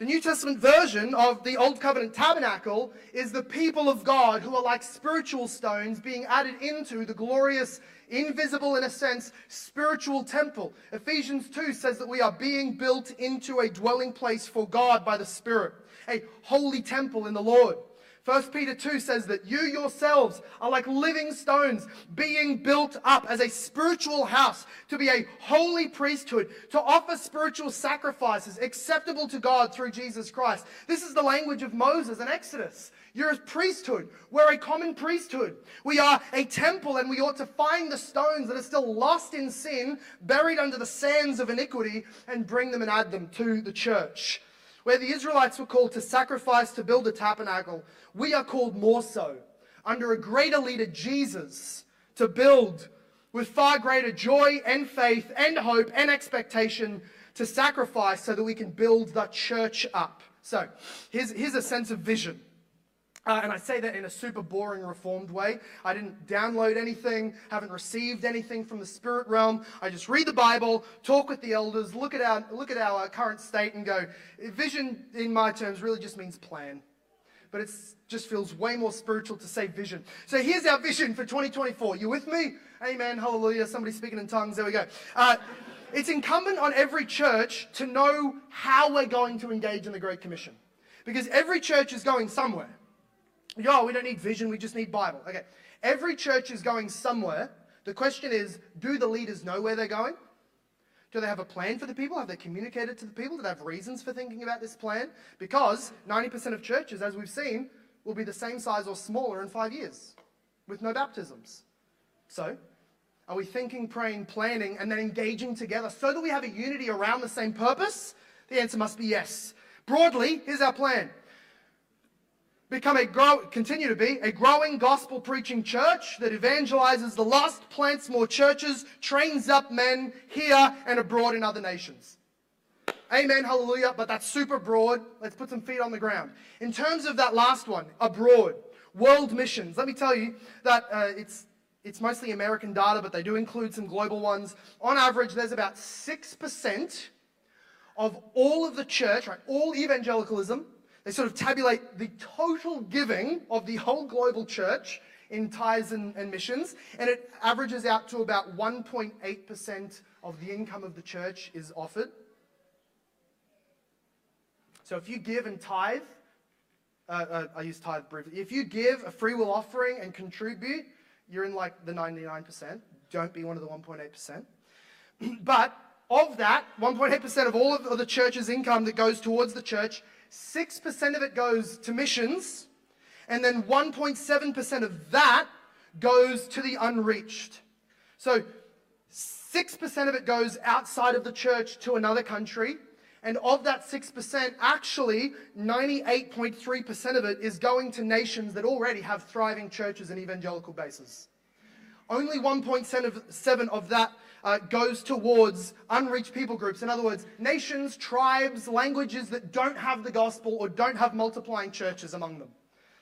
The New Testament version of the Old Covenant tabernacle is the people of God who are like spiritual stones being added into the glorious, invisible, in a sense, spiritual temple. Ephesians 2 says that we are being built into a dwelling place for God by the Spirit, a holy temple in the Lord. 1 Peter 2 says that you yourselves are like living stones being built up as a spiritual house to be a holy priesthood, to offer spiritual sacrifices acceptable to God through Jesus Christ. This is the language of Moses in Exodus. You're a priesthood. We're a common priesthood. We are a temple, and we ought to find the stones that are still lost in sin, buried under the sands of iniquity, and bring them and add them to the church. Where the Israelites were called to sacrifice to build a tabernacle, we are called more so, under a greater leader, Jesus, to build with far greater joy and faith and hope and expectation to sacrifice so that we can build the church up. So here's, here's a sense of vision. Uh, and I say that in a super boring, reformed way. I didn't download anything, haven't received anything from the spirit realm. I just read the Bible, talk with the elders, look at our, look at our current state, and go, vision in my terms really just means plan. But it just feels way more spiritual to say vision. So here's our vision for 2024. You with me? Amen. Hallelujah. Somebody speaking in tongues. There we go. Uh, it's incumbent on every church to know how we're going to engage in the Great Commission. Because every church is going somewhere. Yo, we don't need vision, we just need Bible. Okay. Every church is going somewhere. The question is, do the leaders know where they're going? Do they have a plan for the people? Have they communicated to the people? Do they have reasons for thinking about this plan? Because 90% of churches, as we've seen, will be the same size or smaller in five years with no baptisms. So, are we thinking, praying, planning, and then engaging together so that we have a unity around the same purpose? The answer must be yes. Broadly, here's our plan become a grow, continue to be a growing gospel preaching church that evangelizes the lost, plants more churches, trains up men here and abroad in other nations. Amen, hallelujah. But that's super broad. Let's put some feet on the ground. In terms of that last one, abroad, world missions. Let me tell you that uh, it's it's mostly American data, but they do include some global ones. On average, there's about six percent of all of the church, right? All evangelicalism they sort of tabulate the total giving of the whole global church in tithes and, and missions, and it averages out to about 1.8% of the income of the church is offered. So if you give and tithe, uh, uh, I use tithe briefly. If you give a free will offering and contribute, you're in like the 99%. Don't be one of the 1.8%. but of that, 1.8% of all of the church's income that goes towards the church 6% of it goes to missions, and then 1.7% of that goes to the unreached. So 6% of it goes outside of the church to another country. And of that 6%, actually 98.3% of it is going to nations that already have thriving churches and evangelical bases. Only 1.7 of that uh, goes towards unreached people groups. In other words, nations, tribes, languages that don't have the gospel or don't have multiplying churches among them.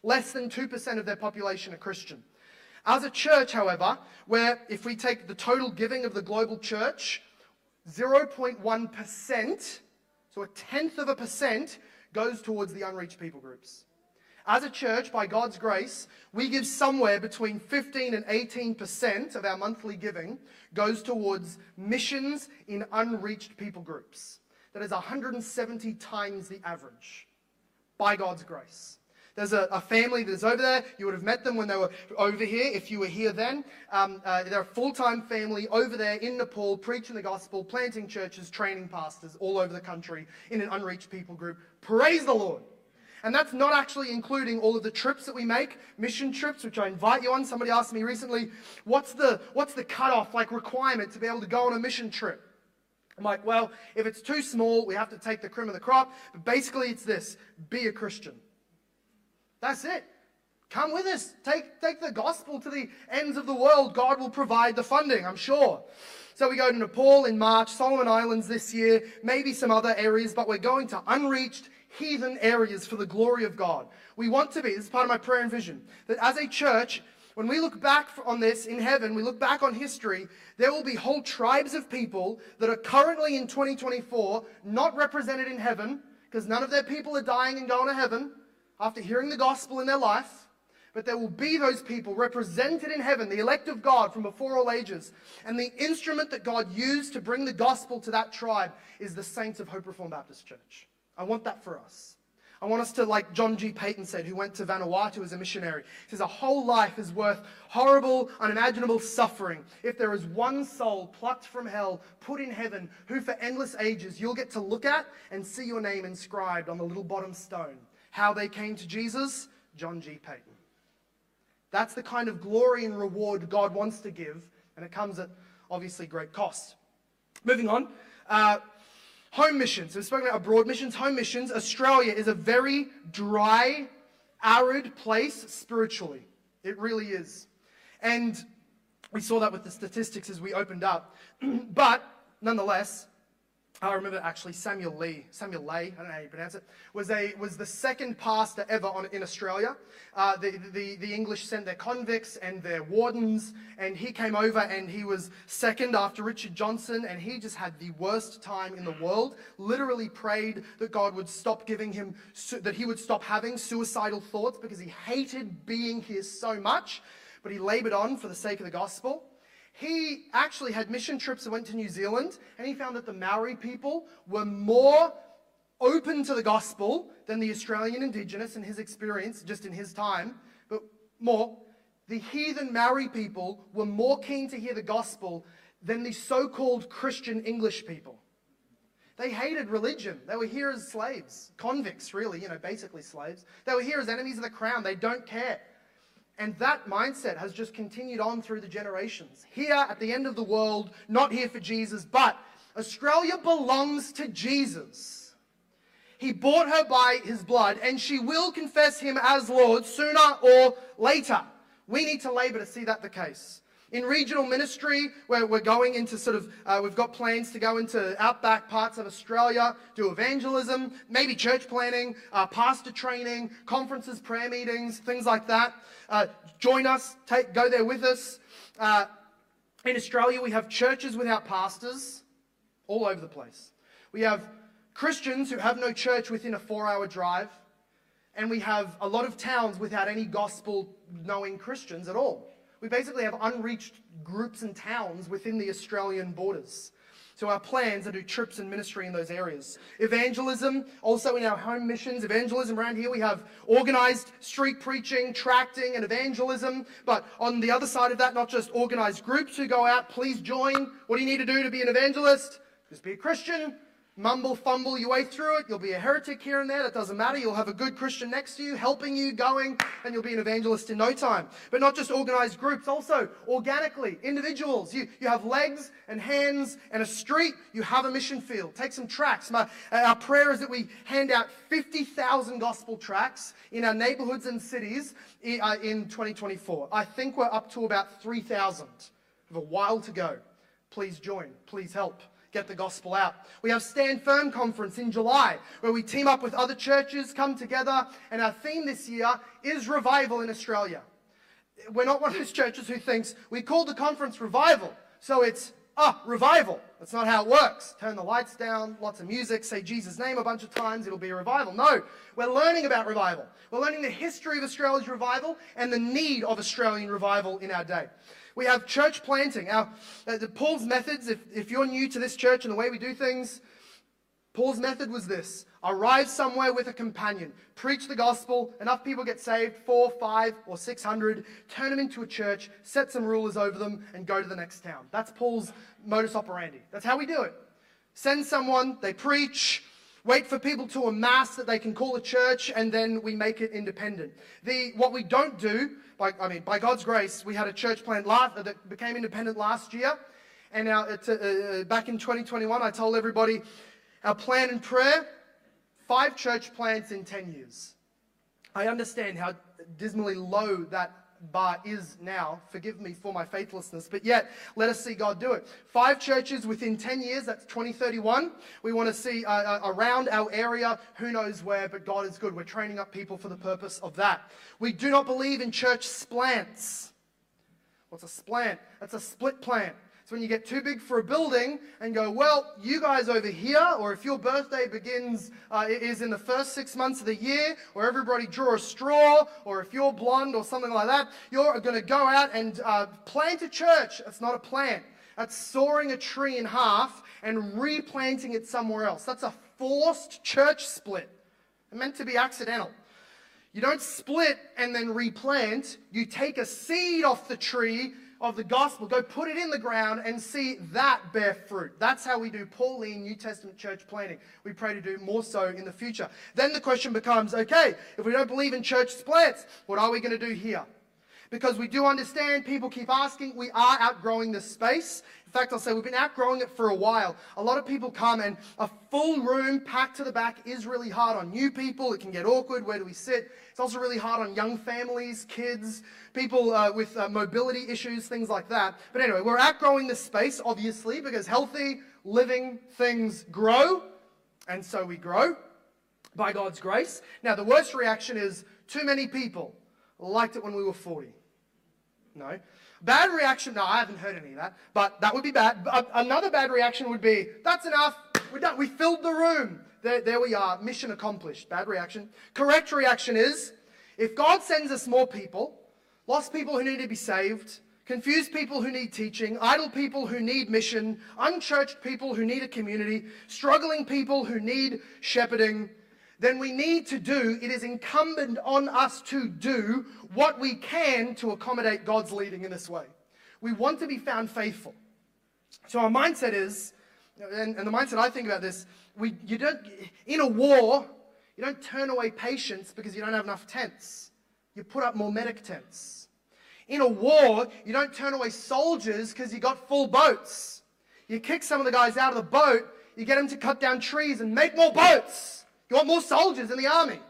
Less than 2% of their population are Christian. As a church, however, where if we take the total giving of the global church, 0.1%, so a tenth of a percent, goes towards the unreached people groups. As a church, by God's grace, we give somewhere between 15 and 18% of our monthly giving goes towards missions in unreached people groups. That is 170 times the average by God's grace. There's a, a, family that's over there. You would have met them when they were over here, if you were here then. Um, uh, they're a full time family over there in Nepal, preaching the gospel, planting churches, training pastors all over the country in an unreached people group. Praise the Lord. And that's not actually including all of the trips that we make, mission trips, which I invite you on. Somebody asked me recently, what's the, what's the cutoff, like requirement to be able to go on a mission trip? I'm like, well, if it's too small, we have to take the cream of the crop. But basically, it's this be a Christian. That's it. Come with us. Take, take the gospel to the ends of the world. God will provide the funding, I'm sure. So we go to Nepal in March, Solomon Islands this year, maybe some other areas, but we're going to unreached heathen areas for the glory of God. We want to be, this is part of my prayer and vision, that as a church, when we look back on this in heaven, we look back on history, there will be whole tribes of people that are currently in 2024 not represented in heaven because none of their people are dying and going to heaven after hearing the gospel in their life. But there will be those people represented in heaven, the elect of God from before all ages. And the instrument that God used to bring the gospel to that tribe is the saints of Hope Reformed Baptist Church. I want that for us. I want us to, like John G. Paton said, who went to Vanuatu as a missionary, he says, a whole life is worth horrible, unimaginable suffering. If there is one soul plucked from hell, put in heaven, who for endless ages you'll get to look at and see your name inscribed on the little bottom stone. How they came to Jesus? John G. Paton. That's the kind of glory and reward God wants to give, and it comes at obviously great cost. Moving on. Uh, Home missions. We've spoken about abroad missions, home missions. Australia is a very dry, arid place spiritually. It really is. And we saw that with the statistics as we opened up. but nonetheless, I remember actually Samuel Lee, Samuel Lay, I don't know how you pronounce it, was, a, was the second pastor ever on, in Australia. Uh, the, the, the English sent their convicts and their wardens, and he came over and he was second after Richard Johnson, and he just had the worst time in the world. Literally prayed that God would stop giving him, that he would stop having suicidal thoughts because he hated being here so much, but he labored on for the sake of the gospel. He actually had mission trips and went to New Zealand, and he found that the Maori people were more open to the gospel than the Australian Indigenous in his experience, just in his time, but more. The heathen Maori people were more keen to hear the gospel than the so called Christian English people. They hated religion. They were here as slaves, convicts, really, you know, basically slaves. They were here as enemies of the crown. They don't care. And that mindset has just continued on through the generations. Here at the end of the world, not here for Jesus, but Australia belongs to Jesus. He bought her by his blood, and she will confess him as Lord sooner or later. We need to labor to see that the case. In regional ministry, where we're going into sort of, uh, we've got plans to go into outback parts of Australia, do evangelism, maybe church planning, uh, pastor training, conferences, prayer meetings, things like that. Uh, join us, take, go there with us. Uh, in Australia, we have churches without pastors all over the place. We have Christians who have no church within a four hour drive. And we have a lot of towns without any gospel knowing Christians at all we basically have unreached groups and towns within the Australian borders. So our plans are to do trips and ministry in those areas. Evangelism, also in our home missions, evangelism around here, we have organized street preaching, tracting, and evangelism. But on the other side of that, not just organized groups who go out, please join. What do you need to do to be an evangelist? Just be a Christian, mumble fumble your way through it. You'll be a heretic here and there. That doesn't matter. You'll have a good Christian next to you, helping you, going, and you'll be an evangelist in no time. But not just organized groups, also organically, individuals. You, you have legs and hands and a street. You have a mission field. Take some tracts. My, our prayer is that we hand out 50,000 gospel tracts in our neighborhoods and cities in, uh, in 2024. I think we're up to about 3,000. We have a while to go. Please join. Please help get the gospel out. We have Stand Firm Conference in July, where we team up with other churches, come together, and our theme this year is revival in Australia. We're not one of those churches who thinks we call the conference revival, so it's ah, revival. That's not how it works. Turn the lights down, lots of music, say Jesus' name a bunch of times, it'll be a revival. No, we're learning about revival. We're learning the history of Australia's revival and the need of Australian revival in our day. We have church planting. Our, uh, Paul's methods, if, if you're new to this church and the way we do things, Paul's method was this arrive somewhere with a companion, preach the gospel, enough people get saved, four, five, or six hundred, turn them into a church, set some rulers over them, and go to the next town. That's Paul's modus operandi. That's how we do it. Send someone, they preach, wait for people to amass that they can call a church, and then we make it independent. The, what we don't do by, I mean, by God's grace, we had a church plant last, that became independent last year. And now, uh, uh, back in 2021, I told everybody our plan and prayer five church plants in 10 years. I understand how dismally low that bar is now. Forgive me for my faithlessness, but yet let us see God do it. Five churches within 10 years, that's 2031. We want to see uh, uh, around our area, who knows where, but God is good. We're training up people for the purpose of that. We do not believe in church splants. What's a splant? That's a split plant when you get too big for a building and go, well, you guys over here, or if your birthday begins, uh, is in the first six months of the year, or everybody draw a straw, or if you're blonde or something like that, you're going to go out and uh, plant a church. It's not a plant. That's sawing a tree in half and replanting it somewhere else. That's a forced church split. It's meant to be accidental. You don't split and then replant. You take a seed off the tree of the gospel, go put it in the ground and see that bear fruit. That's how we do Pauline New Testament church planting. We pray to do more so in the future. Then the question becomes okay, if we don't believe in church splits, what are we going to do here? Because we do understand, people keep asking, we are outgrowing this space. In fact, I'll say we've been outgrowing it for a while. A lot of people come and a full room packed to the back is really hard on new people. It can get awkward. Where do we sit? It's also really hard on young families, kids, people uh, with uh, mobility issues, things like that. But anyway, we're outgrowing this space, obviously, because healthy, living things grow. And so we grow by God's grace. Now, the worst reaction is too many people liked it when we were 40. No. Bad reaction, no, I haven't heard any of that, but that would be bad. Another bad reaction would be, that's enough, we're done, we filled the room. There, there we are, mission accomplished. Bad reaction. Correct reaction is, if God sends us more people, lost people who need to be saved, confused people who need teaching, idle people who need mission, unchurched people who need a community, struggling people who need shepherding, then we need to do, it is incumbent on us to do what we can to accommodate God's leading in this way. We want to be found faithful. So our mindset is, and, and the mindset I think about this, we, you don't, in a war, you don't turn away patients because you don't have enough tents. You put up more medic tents. In a war, you don't turn away soldiers because you got full boats. You kick some of the guys out of the boat, you get them to cut down trees and make more boats. You want more soldiers in the army.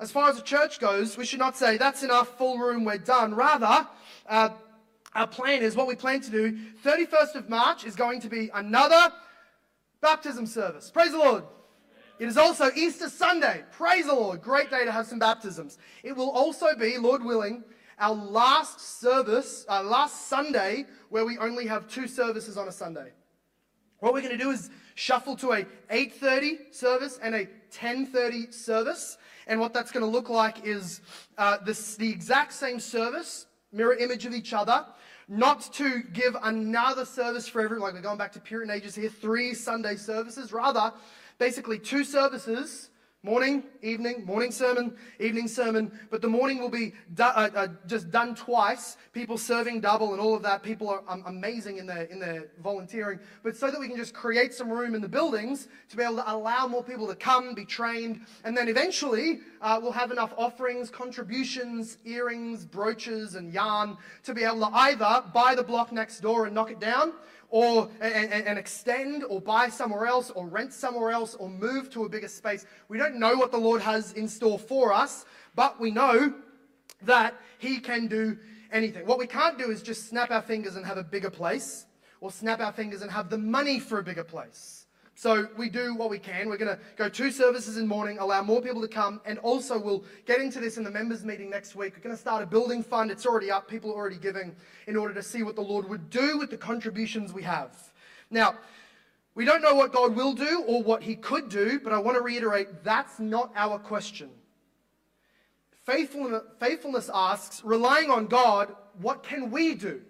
As far as the church goes, we should not say, that's enough, full room, we're done. Rather, uh, our plan is what we plan to do. 31st of March is going to be another baptism service. Praise the Lord. It is also Easter Sunday. Praise the Lord. Great day to have some baptisms. It will also be, Lord willing, our last service, our last Sunday, where we only have two services on a Sunday. What we're going to do is shuffle to a 8.30 service and a 10.30 service. And what that's going to look like is uh, this, the exact same service, mirror image of each other, not to give another service for every, like we're going back to Puritan ages here, three Sunday services, rather, basically two services, Morning, evening, morning sermon, evening sermon, but the morning will be uh, uh, just done twice. People serving double and all of that. People are um, amazing in their, in their volunteering, but so that we can just create some room in the buildings to be able to allow more people to come, be trained, and then eventually uh, we'll have enough offerings, contributions, earrings, brooches, and yarn to be able to either buy the block next door and knock it down, or and, and, extend or buy somewhere else or rent somewhere else or move to a bigger space. We don't know what the Lord has in store for us, but we know that He can do anything. What we can't do is just snap our fingers and have a bigger place or snap our fingers and have the money for a bigger place. So we do what we can. We're going to go two services in morning, allow more people to come, and also we'll get into this in the members meeting next week. We're going to start a building fund. It's already up. People are already giving in order to see what the Lord would do with the contributions we have. Now, we don't know what God will do or what he could do, but I want to reiterate that's not our question. Faithfulness, faithfulness asks, relying on God, what can we do?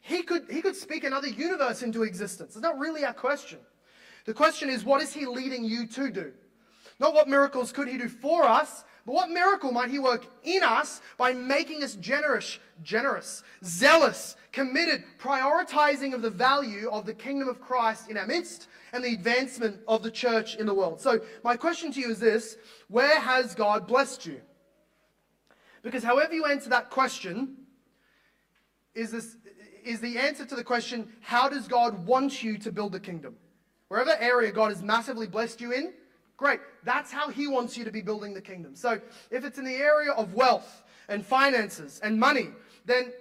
He could, he could speak another universe into existence. It's not really our question. The question is, what is he leading you to do? Not what miracles could he do for us, but what miracle might he work in us by making us generous, generous, zealous, committed, prioritizing of the value of the kingdom of Christ in our midst and the advancement of the church in the world. So my question to you is this, where has God blessed you? Because however you answer that question is this is the answer to the question, how does God want you to build the kingdom? Wherever area God has massively blessed you in, great. That's how He wants you to be building the kingdom. So if it's in the area of wealth and finances and money, then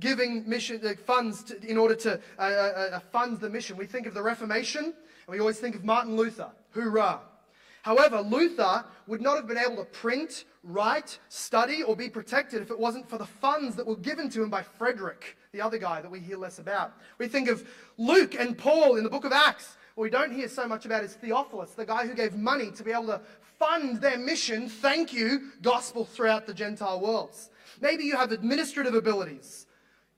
giving mission uh, funds to, in order to uh, uh, uh, fund the mission. We think of the Reformation, and we always think of Martin Luther. Hoorah! However, Luther would not have been able to print, write, study, or be protected if it wasn't for the funds that were given to him by Frederick, the other guy that we hear less about. We think of Luke and Paul in the book of Acts what we don't hear so much about is Theophilus, the guy who gave money to be able to fund their mission, thank you, gospel throughout the Gentile worlds. Maybe you have administrative abilities.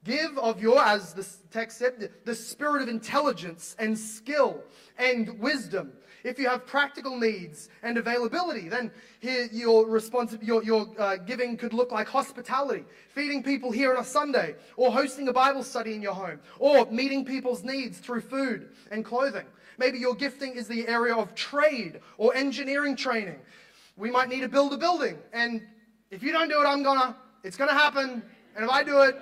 Give of your, as the text said, the spirit of intelligence and skill and wisdom. If you have practical needs and availability, then here your, your, your uh, giving could look like hospitality, feeding people here on a Sunday, or hosting a Bible study in your home, or meeting people's needs through food and clothing. Maybe your gifting is the area of trade or engineering training. We might need to build a building. And if you don't do it, I'm gonna. It's gonna happen. And if I do it,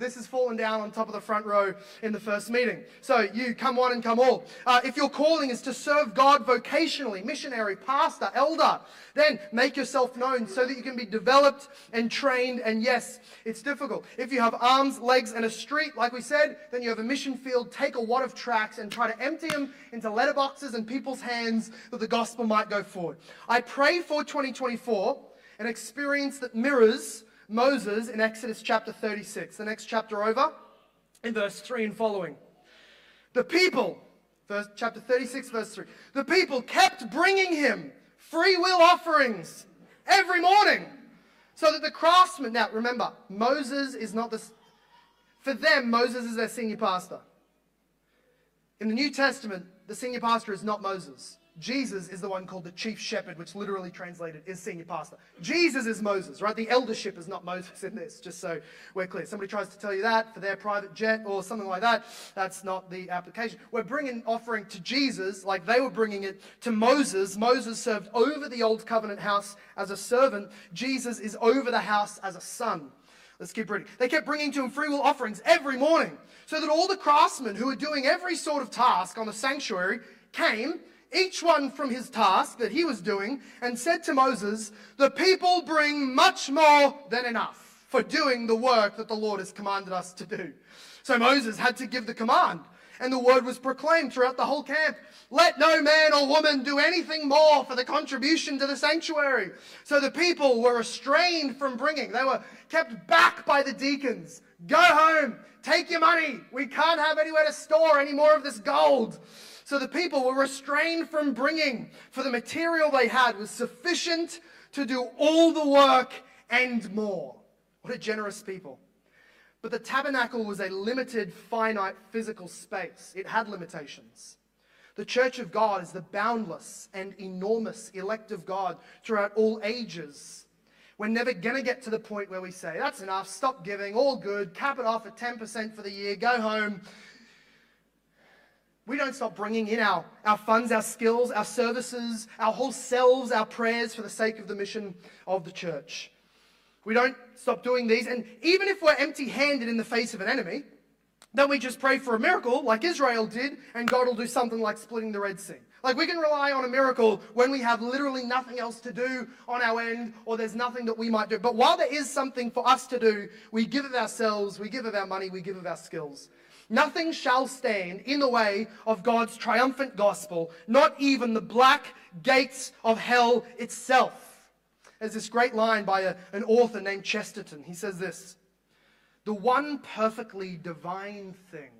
this has fallen down on top of the front row in the first meeting. So you come one and come all. Uh, if your calling is to serve God vocationally, missionary, pastor, elder, then make yourself known so that you can be developed and trained. And yes, it's difficult. If you have arms, legs, and a street, like we said, then you have a mission field. Take a wad of tracts and try to empty them into letterboxes and people's hands that the gospel might go forward. I pray for 2024 an experience that mirrors Moses in Exodus chapter 36, the next chapter over, in verse 3 and following. The people, verse, chapter 36, verse 3, the people kept bringing him free will offerings every morning so that the craftsmen, now remember, Moses is not the, for them, Moses is their senior pastor. In the New Testament, the senior pastor is not Moses. Jesus is the one called the chief shepherd, which literally translated is senior pastor. Jesus is Moses, right? The eldership is not Moses in this, just so we're clear. Somebody tries to tell you that for their private jet or something like that, that's not the application. We're bringing offering to Jesus like they were bringing it to Moses. Moses served over the old covenant house as a servant. Jesus is over the house as a son. Let's keep reading. They kept bringing to him free will offerings every morning, so that all the craftsmen who were doing every sort of task on the sanctuary came each one from his task that he was doing, and said to Moses, The people bring much more than enough for doing the work that the Lord has commanded us to do. So Moses had to give the command, and the word was proclaimed throughout the whole camp. Let no man or woman do anything more for the contribution to the sanctuary. So the people were restrained from bringing. They were kept back by the deacons. Go home. Take your money. We can't have anywhere to store any more of this gold. So the people were restrained from bringing, for the material they had was sufficient to do all the work and more. What a generous people. But the tabernacle was a limited, finite physical space, it had limitations. The church of God is the boundless and enormous elect of God throughout all ages. We're never going to get to the point where we say, that's enough, stop giving, all good, cap it off at 10% for the year, go home. We don't stop bringing in our, our funds, our skills, our services, our whole selves, our prayers for the sake of the mission of the church. We don't stop doing these. And even if we're empty handed in the face of an enemy, then we just pray for a miracle like Israel did, and God will do something like splitting the Red Sea. Like we can rely on a miracle when we have literally nothing else to do on our end, or there's nothing that we might do. But while there is something for us to do, we give of ourselves, we give of our money, we give of our skills. Nothing shall stand in the way of God's triumphant gospel, not even the black gates of hell itself. There's this great line by a, an author named Chesterton. He says this The one perfectly divine thing,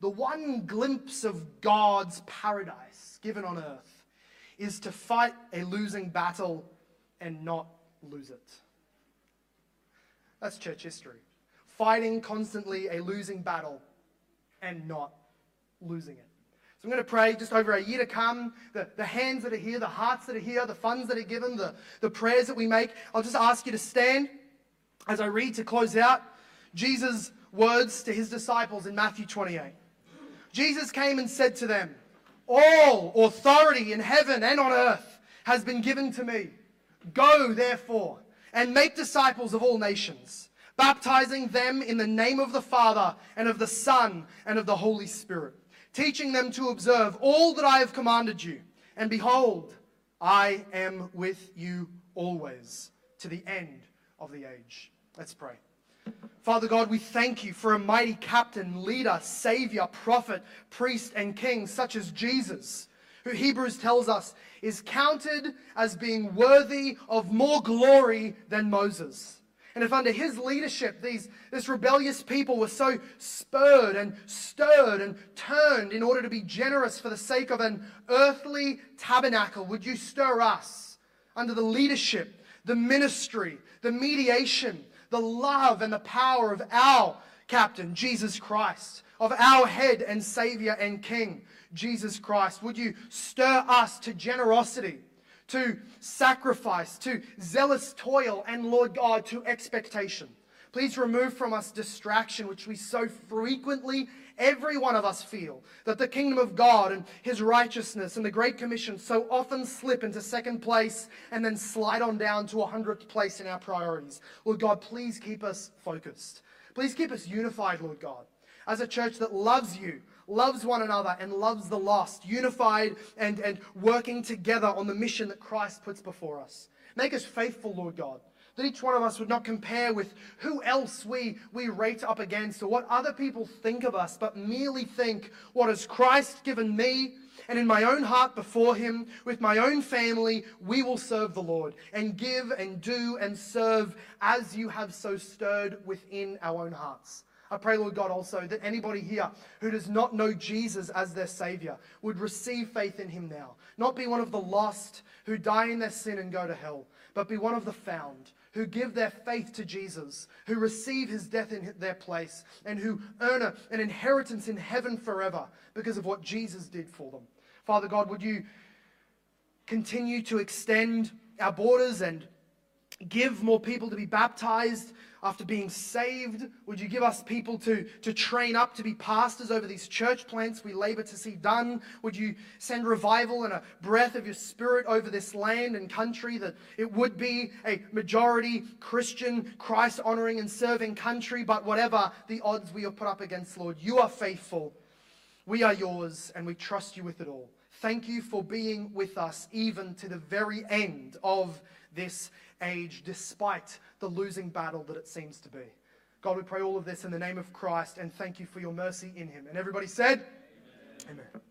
the one glimpse of God's paradise given on earth, is to fight a losing battle and not lose it. That's church history. Fighting constantly a losing battle and not losing it. So I'm going to pray just over a year to come, the, the hands that are here, the hearts that are here, the funds that are given, the, the prayers that we make. I'll just ask you to stand as I read to close out Jesus' words to his disciples in Matthew 28. Jesus came and said to them, All authority in heaven and on earth has been given to me. Go, therefore, and make disciples of all nations, baptizing them in the name of the Father and of the Son and of the Holy Spirit teaching them to observe all that I have commanded you. And behold, I am with you always to the end of the age. Let's pray. Father God, we thank you for a mighty captain, leader, savior, prophet, priest, and king such as Jesus, who Hebrews tells us is counted as being worthy of more glory than Moses. And if under his leadership, these, this rebellious people were so spurred and stirred and turned in order to be generous for the sake of an earthly tabernacle, would you stir us under the leadership, the ministry, the mediation, the love, and the power of our captain, Jesus Christ, of our head and Savior and King, Jesus Christ? Would you stir us to generosity? To sacrifice, to zealous toil, and Lord God, to expectation. Please remove from us distraction, which we so frequently, every one of us feel, that the kingdom of God and his righteousness and the Great Commission so often slip into second place and then slide on down to a hundredth place in our priorities. Lord God, please keep us focused. Please keep us unified, Lord God, as a church that loves you, loves one another and loves the lost, unified and, and working together on the mission that Christ puts before us. Make us faithful, Lord God, that each one of us would not compare with who else we, we rate up against or what other people think of us, but merely think, what has Christ given me? And in my own heart before Him, with my own family, we will serve the Lord and give and do and serve as you have so stirred within our own hearts. I pray, Lord God, also that anybody here who does not know Jesus as their Savior would receive faith in Him now. Not be one of the lost who die in their sin and go to hell, but be one of the found who give their faith to Jesus, who receive His death in their place, and who earn a, an inheritance in heaven forever because of what Jesus did for them. Father God, would you continue to extend our borders and give more people to be baptized after being saved? Would you give us people to, to train up to be pastors over these church plants we labor to see done? Would you send revival and a breath of your spirit over this land and country that it would be a majority Christian, Christ honoring and serving country? But whatever the odds we are put up against, Lord, you are faithful. We are yours and we trust you with it all. Thank you for being with us even to the very end of this age, despite the losing battle that it seems to be. God, we pray all of this in the name of Christ and thank you for your mercy in him. And everybody said, Amen. Amen.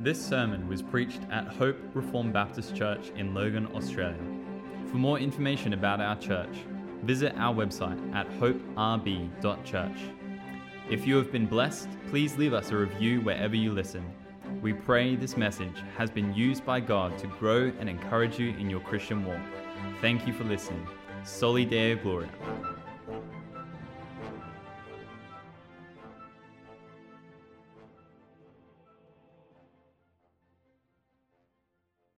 This sermon was preached at Hope Reformed Baptist Church in Logan, Australia. For more information about our church, visit our website at hoperb.church. If you have been blessed, please leave us a review wherever you listen. We pray this message has been used by God to grow and encourage you in your Christian walk. Thank you for listening. Soli Deo Gloria.